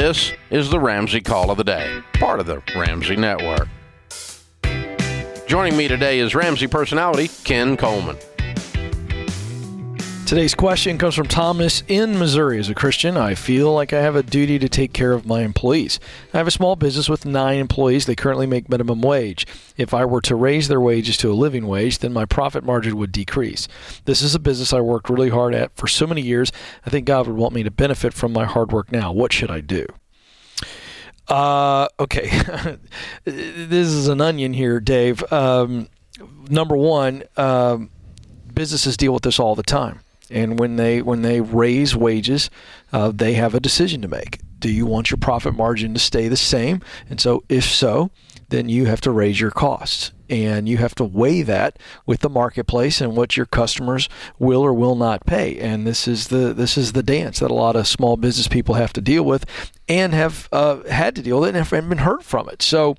This is the Ramsey Call of the Day, part of the Ramsey Network. Joining me today is Ramsey personality Ken Coleman. Today's question comes from Thomas in Missouri. As a Christian, I feel like I have a duty to take care of my employees. I have a small business with nine employees. They currently make minimum wage. If I were to raise their wages to a living wage, then my profit margin would decrease. This is a business I worked really hard at for so many years. I think God would want me to benefit from my hard work now. What should I do? Uh, okay. this is an onion here, Dave. Um, number one, um, businesses deal with this all the time and when they when they raise wages, uh, they have a decision to make. Do you want your profit margin to stay the same? And so, if so, then you have to raise your costs and you have to weigh that with the marketplace and what your customers will or will not pay and this is the this is the dance that a lot of small business people have to deal with and have uh, had to deal with it and have been hurt from it so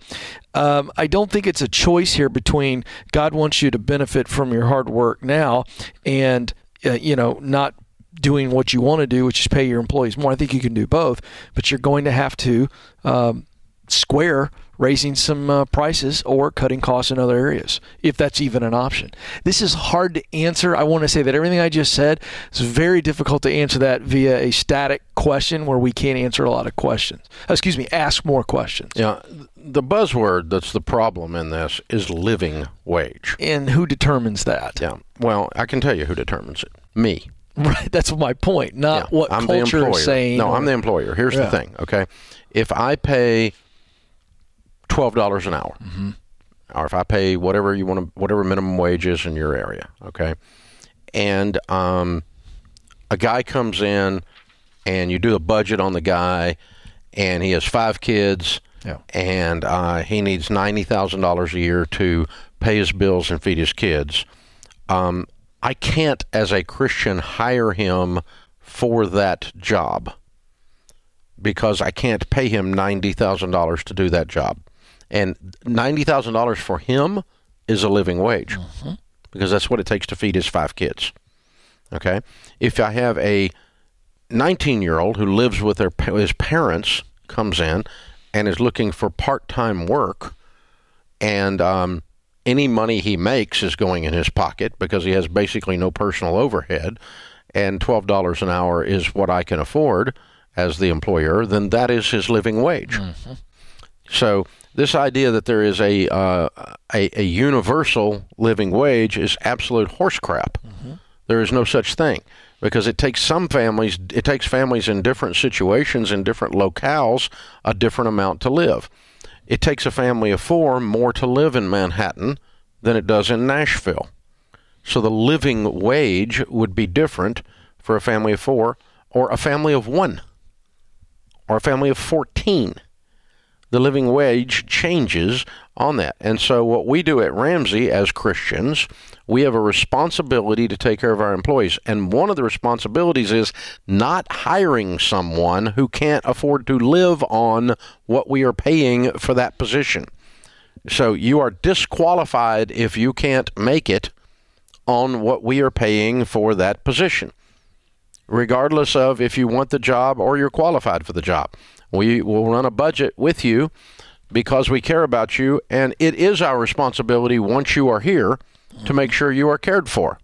um, I don't think it's a choice here between God wants you to benefit from your hard work now and uh, you know, not doing what you want to do, which is pay your employees more. I think you can do both, but you're going to have to um, square raising some uh, prices or cutting costs in other areas, if that's even an option. This is hard to answer. I want to say that everything I just said is very difficult to answer that via a static question where we can't answer a lot of questions. Excuse me, ask more questions. Yeah, the buzzword that's the problem in this is living wage. And who determines that? Yeah, well, I can tell you who determines it. Me. Right, that's my point. Not yeah, what I'm culture is saying. No, or, I'm the employer. Here's yeah. the thing. Okay, if I pay twelve dollars an hour, mm-hmm. or if I pay whatever you want to, whatever minimum wage is in your area, okay, and um, a guy comes in and you do a budget on the guy, and he has five kids, yeah. and uh, he needs ninety thousand dollars a year to pay his bills and feed his kids. Um, I can't, as a Christian, hire him for that job because I can't pay him ninety thousand dollars to do that job and ninety thousand dollars for him is a living wage mm-hmm. because that's what it takes to feed his five kids. Okay, if I have a nineteen-year-old who lives with their his parents comes in and is looking for part-time work, and um, any money he makes is going in his pocket because he has basically no personal overhead, and twelve dollars an hour is what I can afford as the employer, then that is his living wage. Mm-hmm. So this idea that there is a uh, a, a, universal living wage is absolute horse crap. Mm-hmm. There is no such thing because it takes some families, it takes families in different situations in different locales a different amount to live. It takes a family of four more to live in Manhattan than it does in Nashville. So the living wage would be different for a family of four or a family of one or a family of 14 the living wage changes on that. And so, what we do at Ramsey as Christians, we have a responsibility to take care of our employees. And one of the responsibilities is not hiring someone who can't afford to live on what we are paying for that position. So, you are disqualified if you can't make it on what we are paying for that position, regardless of if you want the job or you're qualified for the job. We will run a budget with you because we care about you, and it is our responsibility once you are here to make sure you are cared for.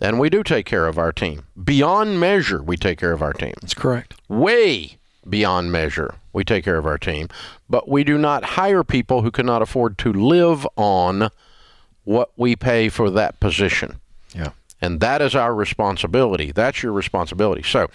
And we do take care of our team. Beyond measure, we take care of our team. That's correct. Way beyond measure, we take care of our team. But we do not hire people who cannot afford to live on what we pay for that position. And that is our responsibility. That's your responsibility. So,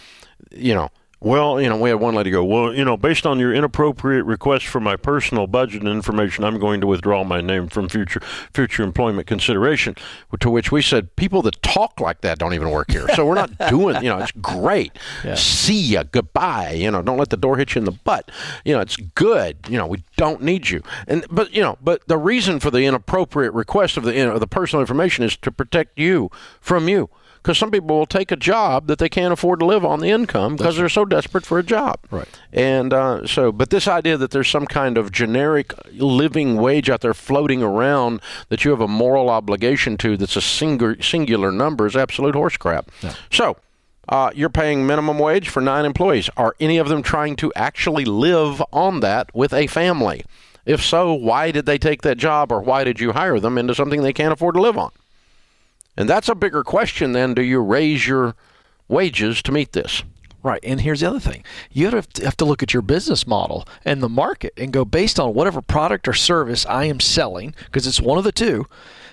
you know, well, you know, we had one lady go, well, you know, based on your inappropriate request for my personal budget information, I'm going to withdraw my name from future future employment consideration. To which we said, people that talk like that don't even work here. So we're not doing, you know, it's great. Yeah. See ya, goodbye. You know, don't let the door hit you in the butt. You know, it's good. You know, we don't need you. And but you know, but the reason for the inappropriate request of the you know, the personal information is to protect you from you because some people will take a job that they can't afford to live on the income because they're so desperate for a job. Right. And uh, so, but this idea that there's some kind of generic living wage out there floating around that you have a moral obligation to that's a singular, singular number is absolute horse crap. Yeah. So, Uh, you're paying minimum wage for nine employees. Are any of them trying to actually live on that with a family? If so, why did they take that job or why did you hire them into something they can't afford to live on? And that's a bigger question than do you raise your wages to meet this? Right. And here's the other thing you have to, have to look at your business model and the market and go based on whatever product or service I am selling, because it's one of the two.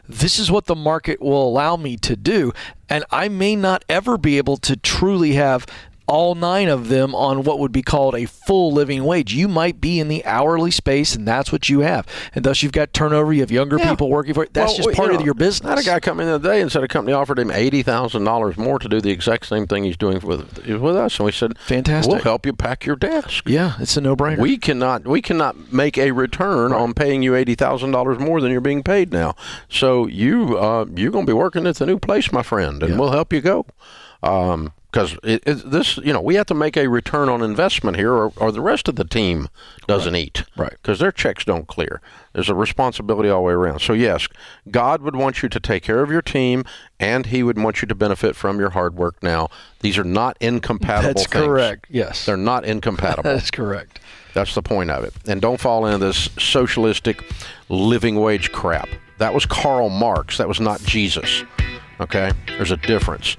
This is what the market will allow me to do. And I may not ever be able to truly have all nine of them on what would be called a full living wage. You might be in the hourly space, and that's what you have. And thus, you've got turnover. You have younger yeah. people working for it. That's well, just part you know, of your business. I had a guy come in the other day and said a company offered him eighty thousand dollars more to do the exact same thing he's doing with with us, and we said, "Fantastic! We'll help you pack your desk." Yeah, it's a no brainer. We cannot we cannot make a return right. on paying you eighty thousand dollars more than you're being paid now. So you uh, you're going to be working at the new place, my friend, and yeah. we'll help you go. Um, because this, you know, we have to make a return on investment here, or, or the rest of the team doesn't right. eat, right? Because their checks don't clear. There's a responsibility all the way around. So yes, God would want you to take care of your team, and He would want you to benefit from your hard work. Now, these are not incompatible. That's things. correct. Yes, they're not incompatible. That's correct. That's the point of it. And don't fall into this socialistic living wage crap. That was Karl Marx. That was not Jesus. Okay, there's a difference.